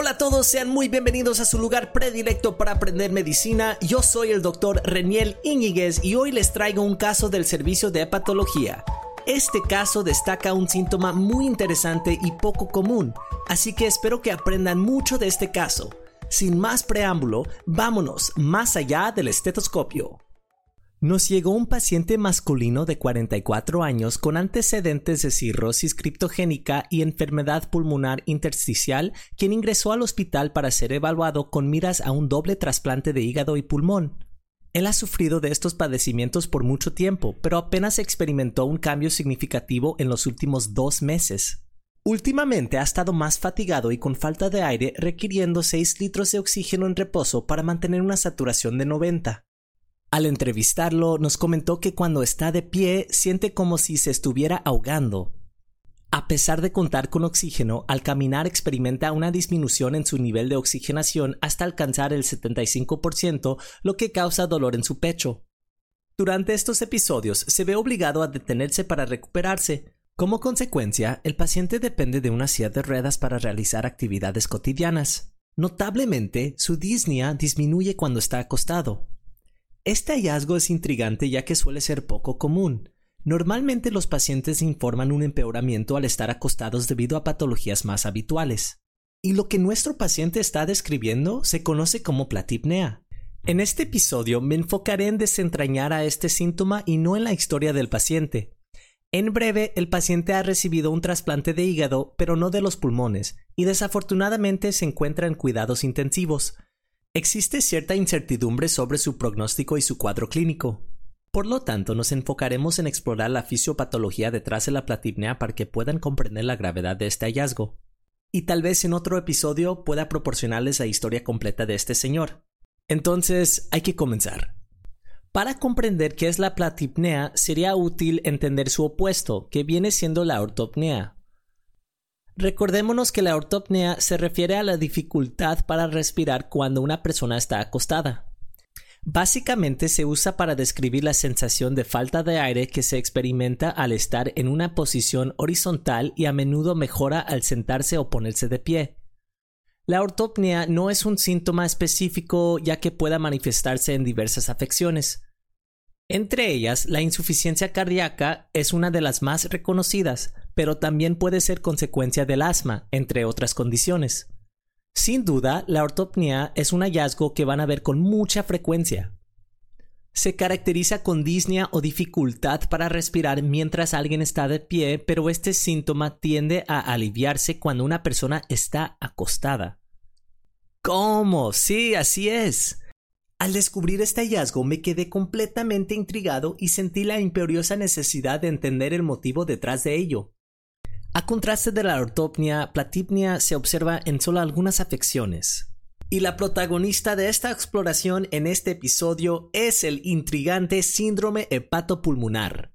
Hola a todos, sean muy bienvenidos a su lugar predilecto para aprender medicina. Yo soy el doctor Reniel Íñiguez y hoy les traigo un caso del servicio de hepatología. Este caso destaca un síntoma muy interesante y poco común, así que espero que aprendan mucho de este caso. Sin más preámbulo, vámonos más allá del estetoscopio. Nos llegó un paciente masculino de 44 años con antecedentes de cirrosis criptogénica y enfermedad pulmonar intersticial, quien ingresó al hospital para ser evaluado con miras a un doble trasplante de hígado y pulmón. Él ha sufrido de estos padecimientos por mucho tiempo, pero apenas experimentó un cambio significativo en los últimos dos meses. Últimamente ha estado más fatigado y con falta de aire, requiriendo 6 litros de oxígeno en reposo para mantener una saturación de 90. Al entrevistarlo, nos comentó que cuando está de pie siente como si se estuviera ahogando. A pesar de contar con oxígeno, al caminar experimenta una disminución en su nivel de oxigenación hasta alcanzar el 75%, lo que causa dolor en su pecho. Durante estos episodios se ve obligado a detenerse para recuperarse. Como consecuencia, el paciente depende de una silla de ruedas para realizar actividades cotidianas. Notablemente, su disnea disminuye cuando está acostado. Este hallazgo es intrigante ya que suele ser poco común. Normalmente los pacientes informan un empeoramiento al estar acostados debido a patologías más habituales. Y lo que nuestro paciente está describiendo se conoce como platipnea. En este episodio me enfocaré en desentrañar a este síntoma y no en la historia del paciente. En breve, el paciente ha recibido un trasplante de hígado, pero no de los pulmones, y desafortunadamente se encuentra en cuidados intensivos, Existe cierta incertidumbre sobre su pronóstico y su cuadro clínico. Por lo tanto, nos enfocaremos en explorar la fisiopatología detrás de la platipnea para que puedan comprender la gravedad de este hallazgo. Y tal vez en otro episodio pueda proporcionarles la historia completa de este señor. Entonces, hay que comenzar. Para comprender qué es la platipnea, sería útil entender su opuesto, que viene siendo la ortopnea, Recordémonos que la ortopnea se refiere a la dificultad para respirar cuando una persona está acostada. Básicamente se usa para describir la sensación de falta de aire que se experimenta al estar en una posición horizontal y a menudo mejora al sentarse o ponerse de pie. La ortopnea no es un síntoma específico ya que pueda manifestarse en diversas afecciones. Entre ellas, la insuficiencia cardíaca es una de las más reconocidas, pero también puede ser consecuencia del asma, entre otras condiciones. Sin duda, la ortopnea es un hallazgo que van a ver con mucha frecuencia. Se caracteriza con disnea o dificultad para respirar mientras alguien está de pie, pero este síntoma tiende a aliviarse cuando una persona está acostada. ¿Cómo? Sí, así es. Al descubrir este hallazgo me quedé completamente intrigado y sentí la imperiosa necesidad de entender el motivo detrás de ello. A contraste de la ortopnia, platipnia se observa en solo algunas afecciones. Y la protagonista de esta exploración en este episodio es el intrigante síndrome hepatopulmonar.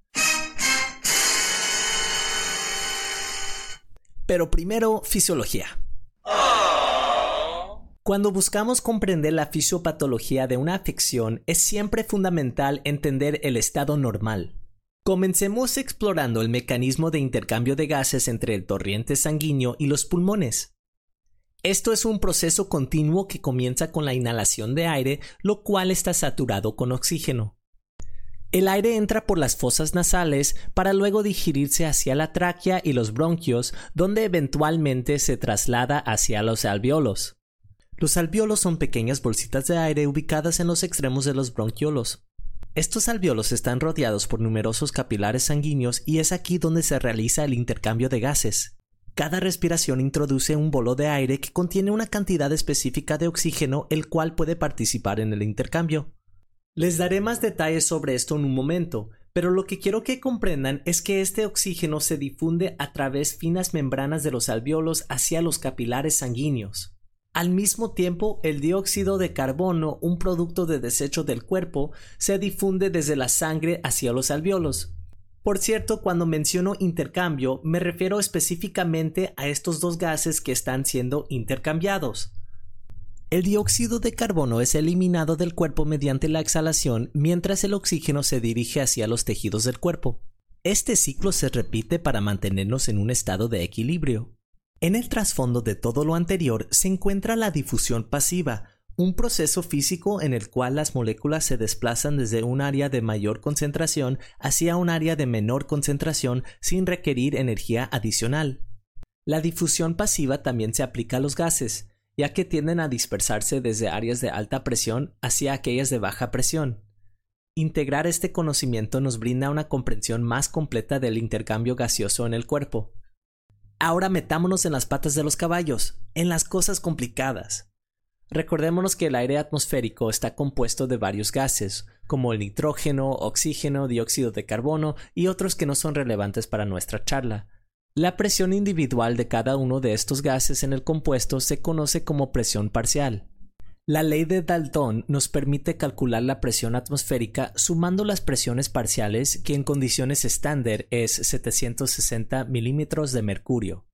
Pero primero, fisiología. Cuando buscamos comprender la fisiopatología de una afección, es siempre fundamental entender el estado normal. Comencemos explorando el mecanismo de intercambio de gases entre el torrente sanguíneo y los pulmones. Esto es un proceso continuo que comienza con la inhalación de aire, lo cual está saturado con oxígeno. El aire entra por las fosas nasales para luego digerirse hacia la tráquea y los bronquios, donde eventualmente se traslada hacia los alveolos. Los alveolos son pequeñas bolsitas de aire ubicadas en los extremos de los bronquiolos. Estos alveolos están rodeados por numerosos capilares sanguíneos y es aquí donde se realiza el intercambio de gases. Cada respiración introduce un bolo de aire que contiene una cantidad específica de oxígeno el cual puede participar en el intercambio. Les daré más detalles sobre esto en un momento, pero lo que quiero que comprendan es que este oxígeno se difunde a través finas membranas de los alveolos hacia los capilares sanguíneos. Al mismo tiempo, el dióxido de carbono, un producto de desecho del cuerpo, se difunde desde la sangre hacia los alveolos. Por cierto, cuando menciono intercambio, me refiero específicamente a estos dos gases que están siendo intercambiados. El dióxido de carbono es eliminado del cuerpo mediante la exhalación mientras el oxígeno se dirige hacia los tejidos del cuerpo. Este ciclo se repite para mantenernos en un estado de equilibrio. En el trasfondo de todo lo anterior se encuentra la difusión pasiva, un proceso físico en el cual las moléculas se desplazan desde un área de mayor concentración hacia un área de menor concentración sin requerir energía adicional. La difusión pasiva también se aplica a los gases, ya que tienden a dispersarse desde áreas de alta presión hacia aquellas de baja presión. Integrar este conocimiento nos brinda una comprensión más completa del intercambio gaseoso en el cuerpo. Ahora metámonos en las patas de los caballos, en las cosas complicadas. Recordémonos que el aire atmosférico está compuesto de varios gases, como el nitrógeno, oxígeno, dióxido de carbono y otros que no son relevantes para nuestra charla. La presión individual de cada uno de estos gases en el compuesto se conoce como presión parcial. La ley de Dalton nos permite calcular la presión atmosférica sumando las presiones parciales que en condiciones estándar es 760 milímetros de mercurio.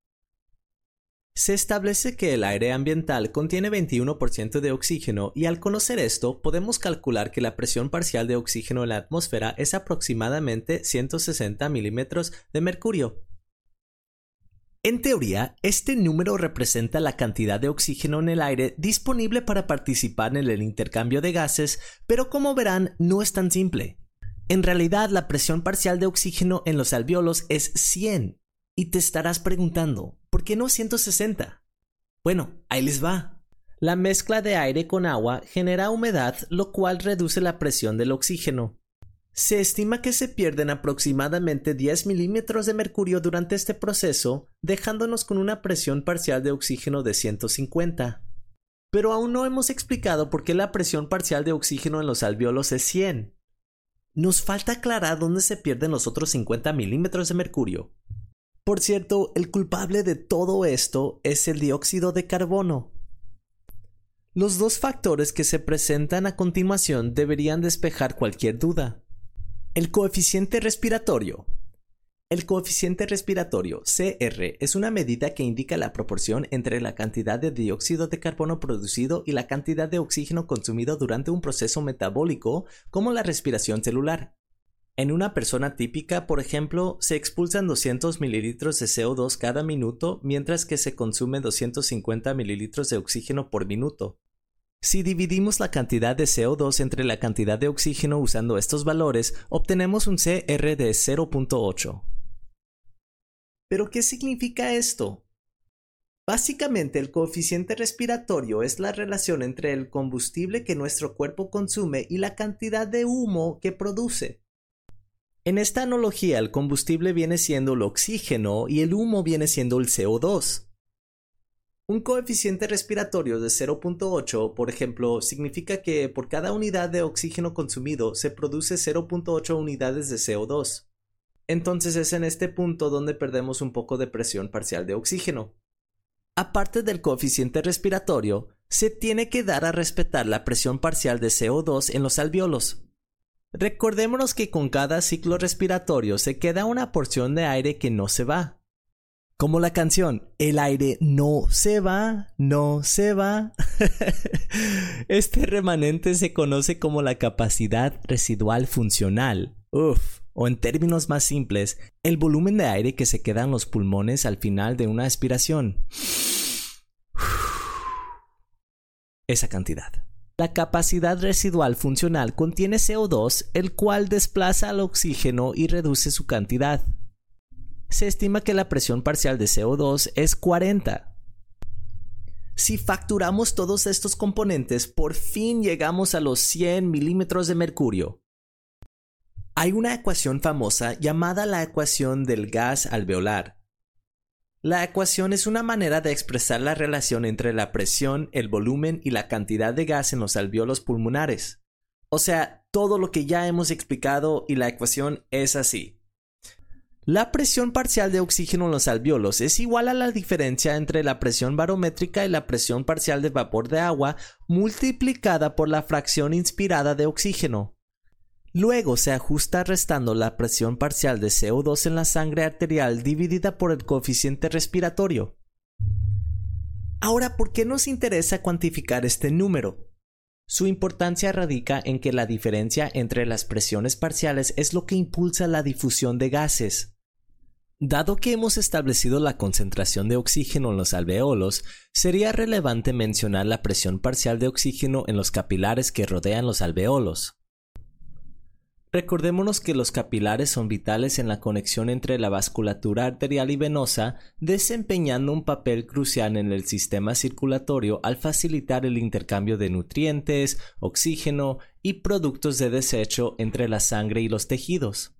Se establece que el aire ambiental contiene 21% de oxígeno y al conocer esto podemos calcular que la presión parcial de oxígeno en la atmósfera es aproximadamente 160 milímetros de mercurio. En teoría, este número representa la cantidad de oxígeno en el aire disponible para participar en el intercambio de gases, pero como verán no es tan simple. En realidad, la presión parcial de oxígeno en los alveolos es 100. Y te estarás preguntando, ¿por qué no 160? Bueno, ahí les va. La mezcla de aire con agua genera humedad, lo cual reduce la presión del oxígeno. Se estima que se pierden aproximadamente 10 milímetros de mercurio durante este proceso, dejándonos con una presión parcial de oxígeno de 150. Pero aún no hemos explicado por qué la presión parcial de oxígeno en los alveolos es 100. Nos falta aclarar dónde se pierden los otros 50 milímetros de mercurio. Por cierto, el culpable de todo esto es el dióxido de carbono. Los dos factores que se presentan a continuación deberían despejar cualquier duda. El coeficiente respiratorio. El coeficiente respiratorio, CR, es una medida que indica la proporción entre la cantidad de dióxido de carbono producido y la cantidad de oxígeno consumido durante un proceso metabólico como la respiración celular. En una persona típica, por ejemplo, se expulsan 200 mililitros de CO2 cada minuto, mientras que se consume 250 mililitros de oxígeno por minuto. Si dividimos la cantidad de CO2 entre la cantidad de oxígeno usando estos valores, obtenemos un CR de 0.8. ¿Pero qué significa esto? Básicamente el coeficiente respiratorio es la relación entre el combustible que nuestro cuerpo consume y la cantidad de humo que produce. En esta analogía, el combustible viene siendo el oxígeno y el humo viene siendo el CO2. Un coeficiente respiratorio de 0.8, por ejemplo, significa que por cada unidad de oxígeno consumido se produce 0.8 unidades de CO2. Entonces es en este punto donde perdemos un poco de presión parcial de oxígeno. Aparte del coeficiente respiratorio, se tiene que dar a respetar la presión parcial de CO2 en los alveolos. Recordémonos que con cada ciclo respiratorio se queda una porción de aire que no se va. Como la canción, el aire no se va, no se va. este remanente se conoce como la capacidad residual funcional. Uf, o en términos más simples, el volumen de aire que se queda en los pulmones al final de una aspiración. Esa cantidad. La capacidad residual funcional contiene CO2, el cual desplaza al oxígeno y reduce su cantidad. Se estima que la presión parcial de CO2 es 40. Si facturamos todos estos componentes, por fin llegamos a los 100 milímetros de mercurio. Hay una ecuación famosa llamada la ecuación del gas alveolar, la ecuación es una manera de expresar la relación entre la presión, el volumen y la cantidad de gas en los alveolos pulmonares. O sea, todo lo que ya hemos explicado y la ecuación es así. La presión parcial de oxígeno en los alveolos es igual a la diferencia entre la presión barométrica y la presión parcial de vapor de agua multiplicada por la fracción inspirada de oxígeno. Luego se ajusta restando la presión parcial de CO2 en la sangre arterial dividida por el coeficiente respiratorio. Ahora, ¿por qué nos interesa cuantificar este número? Su importancia radica en que la diferencia entre las presiones parciales es lo que impulsa la difusión de gases. Dado que hemos establecido la concentración de oxígeno en los alveolos, sería relevante mencionar la presión parcial de oxígeno en los capilares que rodean los alveolos. Recordémonos que los capilares son vitales en la conexión entre la vasculatura arterial y venosa, desempeñando un papel crucial en el sistema circulatorio al facilitar el intercambio de nutrientes, oxígeno y productos de desecho entre la sangre y los tejidos.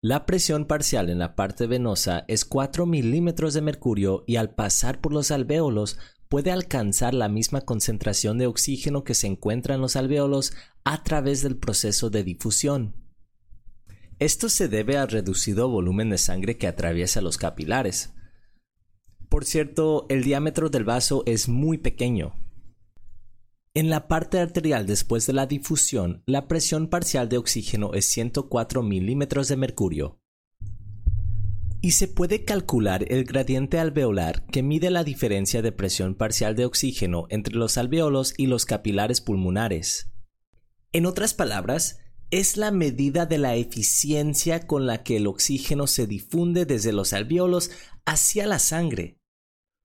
La presión parcial en la parte venosa es 4 milímetros de mercurio y al pasar por los alvéolos puede alcanzar la misma concentración de oxígeno que se encuentra en los alvéolos a través del proceso de difusión. Esto se debe al reducido volumen de sangre que atraviesa los capilares. Por cierto, el diámetro del vaso es muy pequeño, en la parte arterial después de la difusión, la presión parcial de oxígeno es 104 milímetros de mercurio. Y se puede calcular el gradiente alveolar que mide la diferencia de presión parcial de oxígeno entre los alveolos y los capilares pulmonares. En otras palabras, es la medida de la eficiencia con la que el oxígeno se difunde desde los alveolos hacia la sangre.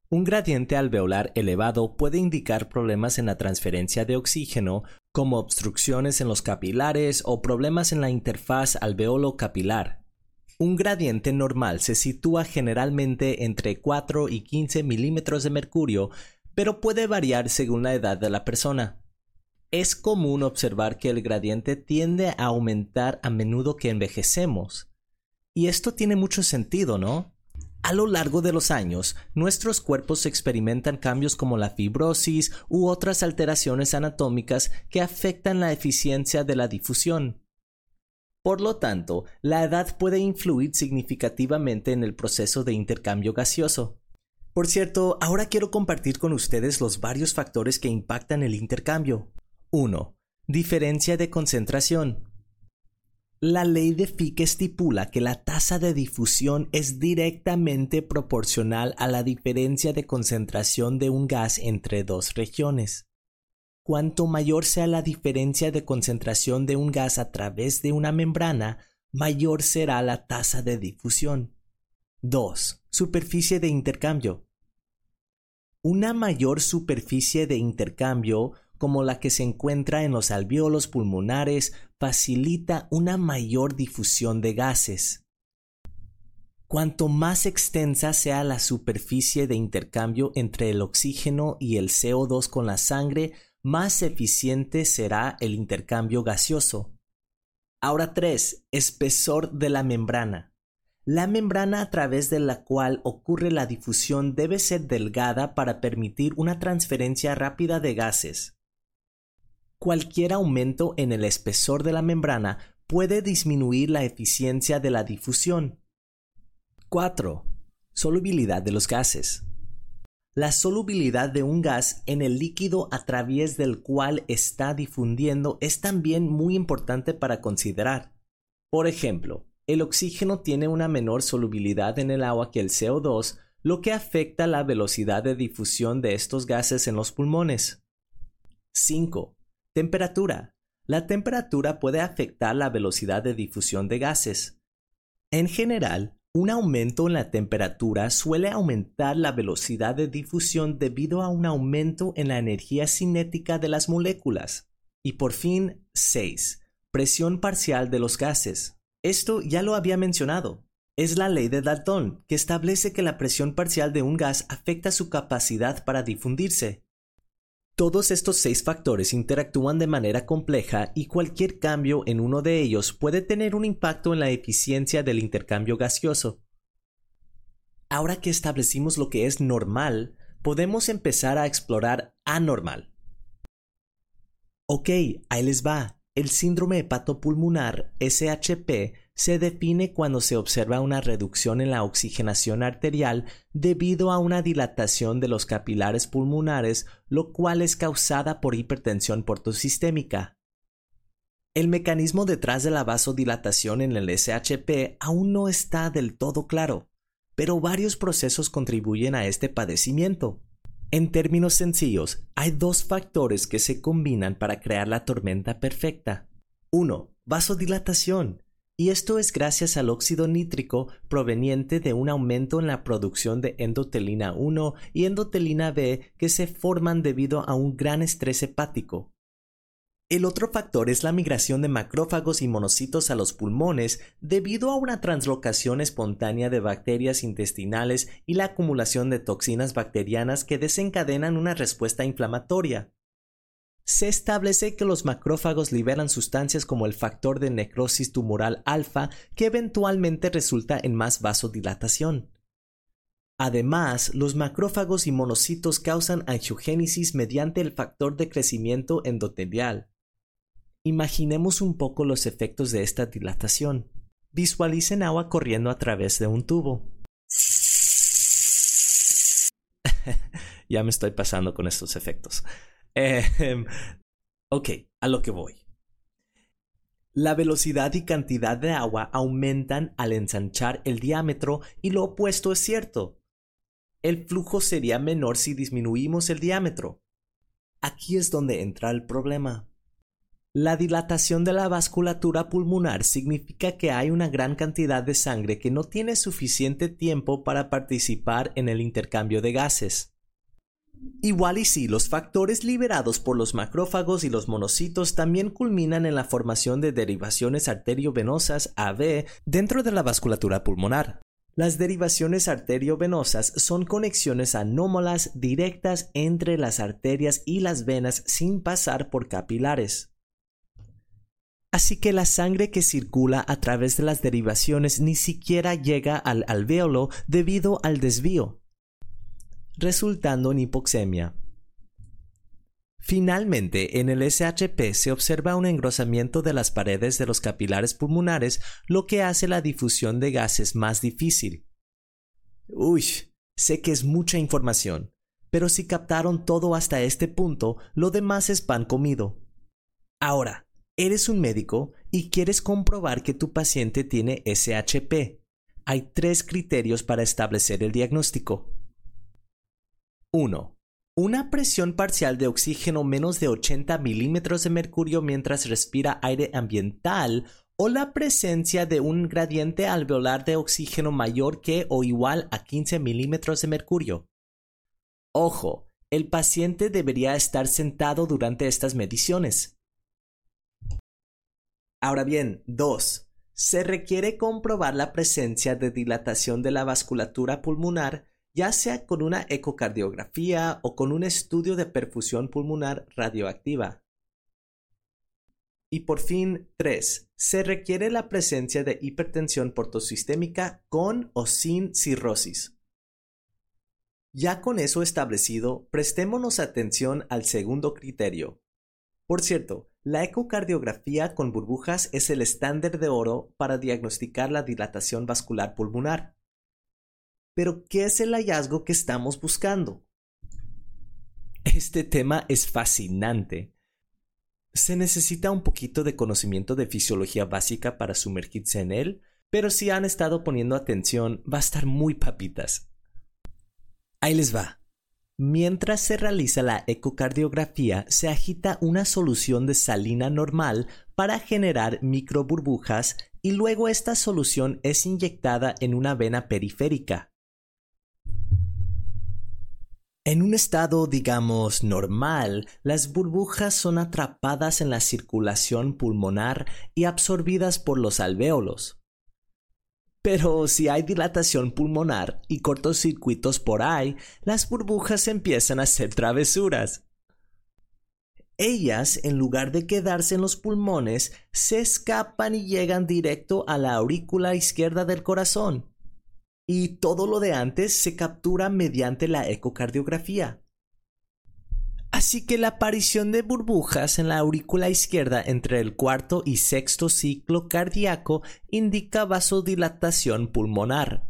Un gradiente alveolar elevado puede indicar problemas en la transferencia de oxígeno, como obstrucciones en los capilares o problemas en la interfaz alveolo-capilar. Un gradiente normal se sitúa generalmente entre 4 y 15 milímetros de mercurio, pero puede variar según la edad de la persona. Es común observar que el gradiente tiende a aumentar a menudo que envejecemos. Y esto tiene mucho sentido, ¿no? A lo largo de los años, nuestros cuerpos experimentan cambios como la fibrosis u otras alteraciones anatómicas que afectan la eficiencia de la difusión. Por lo tanto, la edad puede influir significativamente en el proceso de intercambio gaseoso. Por cierto, ahora quiero compartir con ustedes los varios factores que impactan el intercambio. 1. Diferencia de concentración. La ley de Fick estipula que la tasa de difusión es directamente proporcional a la diferencia de concentración de un gas entre dos regiones. Cuanto mayor sea la diferencia de concentración de un gas a través de una membrana, mayor será la tasa de difusión. 2. Superficie de intercambio. Una mayor superficie de intercambio como la que se encuentra en los alvéolos pulmonares facilita una mayor difusión de gases. Cuanto más extensa sea la superficie de intercambio entre el oxígeno y el CO2 con la sangre, más eficiente será el intercambio gaseoso. Ahora 3. Espesor de la membrana. La membrana a través de la cual ocurre la difusión debe ser delgada para permitir una transferencia rápida de gases. Cualquier aumento en el espesor de la membrana puede disminuir la eficiencia de la difusión. 4. Solubilidad de los gases. La solubilidad de un gas en el líquido a través del cual está difundiendo es también muy importante para considerar. Por ejemplo, el oxígeno tiene una menor solubilidad en el agua que el CO2, lo que afecta la velocidad de difusión de estos gases en los pulmones. 5. Temperatura. La temperatura puede afectar la velocidad de difusión de gases. En general, un aumento en la temperatura suele aumentar la velocidad de difusión debido a un aumento en la energía cinética de las moléculas. Y por fin, 6. Presión parcial de los gases. Esto ya lo había mencionado. Es la ley de Dalton, que establece que la presión parcial de un gas afecta su capacidad para difundirse. Todos estos seis factores interactúan de manera compleja y cualquier cambio en uno de ellos puede tener un impacto en la eficiencia del intercambio gaseoso. Ahora que establecimos lo que es normal, podemos empezar a explorar anormal. Ok, ahí les va. El síndrome hepatopulmonar SHP se define cuando se observa una reducción en la oxigenación arterial debido a una dilatación de los capilares pulmonares, lo cual es causada por hipertensión portosistémica. El mecanismo detrás de la vasodilatación en el SHP aún no está del todo claro, pero varios procesos contribuyen a este padecimiento. En términos sencillos, hay dos factores que se combinan para crear la tormenta perfecta. 1. Vasodilatación y esto es gracias al óxido nítrico proveniente de un aumento en la producción de endotelina 1 y endotelina B que se forman debido a un gran estrés hepático. El otro factor es la migración de macrófagos y monocitos a los pulmones debido a una translocación espontánea de bacterias intestinales y la acumulación de toxinas bacterianas que desencadenan una respuesta inflamatoria se establece que los macrófagos liberan sustancias como el factor de necrosis tumoral alfa que eventualmente resulta en más vasodilatación. Además, los macrófagos y monocitos causan angiogénesis mediante el factor de crecimiento endotelial. Imaginemos un poco los efectos de esta dilatación. Visualicen agua corriendo a través de un tubo. ya me estoy pasando con estos efectos. Em, ok, a lo que voy. La velocidad y cantidad de agua aumentan al ensanchar el diámetro y lo opuesto es cierto. El flujo sería menor si disminuimos el diámetro. Aquí es donde entra el problema. La dilatación de la vasculatura pulmonar significa que hay una gran cantidad de sangre que no tiene suficiente tiempo para participar en el intercambio de gases. Igual y sí, los factores liberados por los macrófagos y los monocitos también culminan en la formación de derivaciones arteriovenosas AB dentro de la vasculatura pulmonar. Las derivaciones arteriovenosas son conexiones anómalas directas entre las arterias y las venas sin pasar por capilares. Así que la sangre que circula a través de las derivaciones ni siquiera llega al alvéolo debido al desvío resultando en hipoxemia. Finalmente, en el SHP se observa un engrosamiento de las paredes de los capilares pulmonares, lo que hace la difusión de gases más difícil. Uy, sé que es mucha información, pero si captaron todo hasta este punto, lo demás es pan comido. Ahora, eres un médico y quieres comprobar que tu paciente tiene SHP. Hay tres criterios para establecer el diagnóstico. 1. Una presión parcial de oxígeno menos de 80 milímetros de mercurio mientras respira aire ambiental o la presencia de un gradiente alveolar de oxígeno mayor que o igual a 15 milímetros de mercurio. Ojo, el paciente debería estar sentado durante estas mediciones. Ahora bien, 2. Se requiere comprobar la presencia de dilatación de la vasculatura pulmonar ya sea con una ecocardiografía o con un estudio de perfusión pulmonar radioactiva. Y por fin, 3. Se requiere la presencia de hipertensión portosistémica con o sin cirrosis. Ya con eso establecido, prestémonos atención al segundo criterio. Por cierto, la ecocardiografía con burbujas es el estándar de oro para diagnosticar la dilatación vascular pulmonar. Pero, ¿qué es el hallazgo que estamos buscando? Este tema es fascinante. Se necesita un poquito de conocimiento de fisiología básica para sumergirse en él, pero si han estado poniendo atención, va a estar muy papitas. Ahí les va. Mientras se realiza la ecocardiografía, se agita una solución de salina normal para generar microburbujas y luego esta solución es inyectada en una vena periférica. En un estado, digamos, normal, las burbujas son atrapadas en la circulación pulmonar y absorbidas por los alvéolos. Pero si hay dilatación pulmonar y cortocircuitos por ahí, las burbujas empiezan a hacer travesuras. Ellas, en lugar de quedarse en los pulmones, se escapan y llegan directo a la aurícula izquierda del corazón y todo lo de antes se captura mediante la ecocardiografía. Así que la aparición de burbujas en la aurícula izquierda entre el cuarto y sexto ciclo cardíaco indica vasodilatación pulmonar.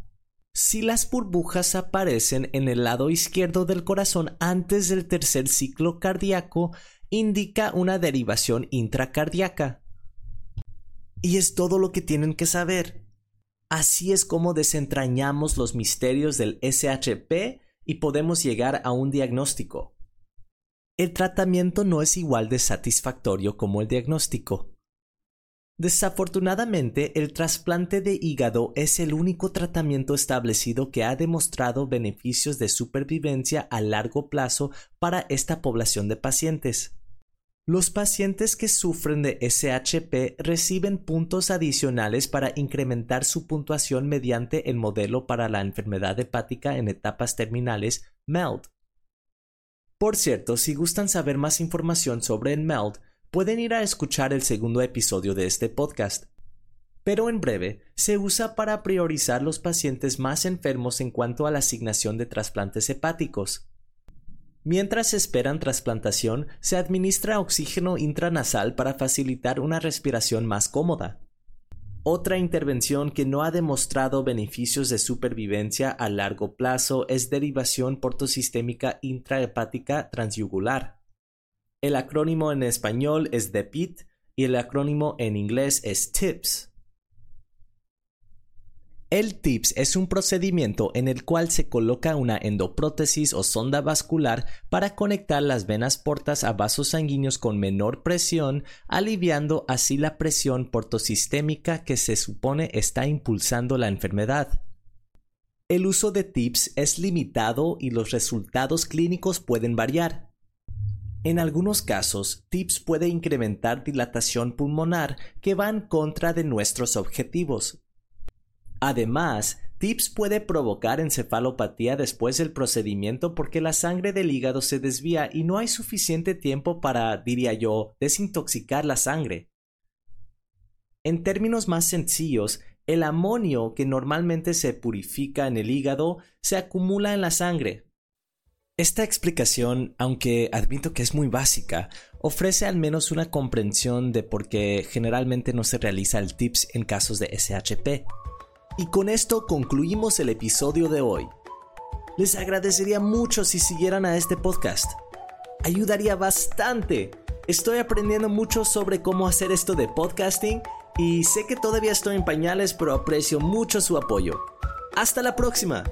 Si las burbujas aparecen en el lado izquierdo del corazón antes del tercer ciclo cardíaco, indica una derivación intracardíaca. Y es todo lo que tienen que saber. Así es como desentrañamos los misterios del SHP y podemos llegar a un diagnóstico. El tratamiento no es igual de satisfactorio como el diagnóstico. Desafortunadamente, el trasplante de hígado es el único tratamiento establecido que ha demostrado beneficios de supervivencia a largo plazo para esta población de pacientes. Los pacientes que sufren de SHP reciben puntos adicionales para incrementar su puntuación mediante el modelo para la enfermedad hepática en etapas terminales MELD. Por cierto, si gustan saber más información sobre el MELD, pueden ir a escuchar el segundo episodio de este podcast. Pero en breve, se usa para priorizar los pacientes más enfermos en cuanto a la asignación de trasplantes hepáticos. Mientras esperan trasplantación, se administra oxígeno intranasal para facilitar una respiración más cómoda. Otra intervención que no ha demostrado beneficios de supervivencia a largo plazo es derivación portosistémica intrahepática transyugular. El acrónimo en español es DEPIT y el acrónimo en inglés es TIPS. El TIPS es un procedimiento en el cual se coloca una endoprótesis o sonda vascular para conectar las venas portas a vasos sanguíneos con menor presión, aliviando así la presión portosistémica que se supone está impulsando la enfermedad. El uso de TIPS es limitado y los resultados clínicos pueden variar. En algunos casos, TIPS puede incrementar dilatación pulmonar que va en contra de nuestros objetivos. Además, TIPS puede provocar encefalopatía después del procedimiento porque la sangre del hígado se desvía y no hay suficiente tiempo para, diría yo, desintoxicar la sangre. En términos más sencillos, el amonio que normalmente se purifica en el hígado se acumula en la sangre, esta explicación, aunque admito que es muy básica, ofrece al menos una comprensión de por qué generalmente no se realiza el TIPS en casos de SHP. Y con esto concluimos el episodio de hoy. Les agradecería mucho si siguieran a este podcast. Ayudaría bastante. Estoy aprendiendo mucho sobre cómo hacer esto de podcasting y sé que todavía estoy en pañales, pero aprecio mucho su apoyo. Hasta la próxima.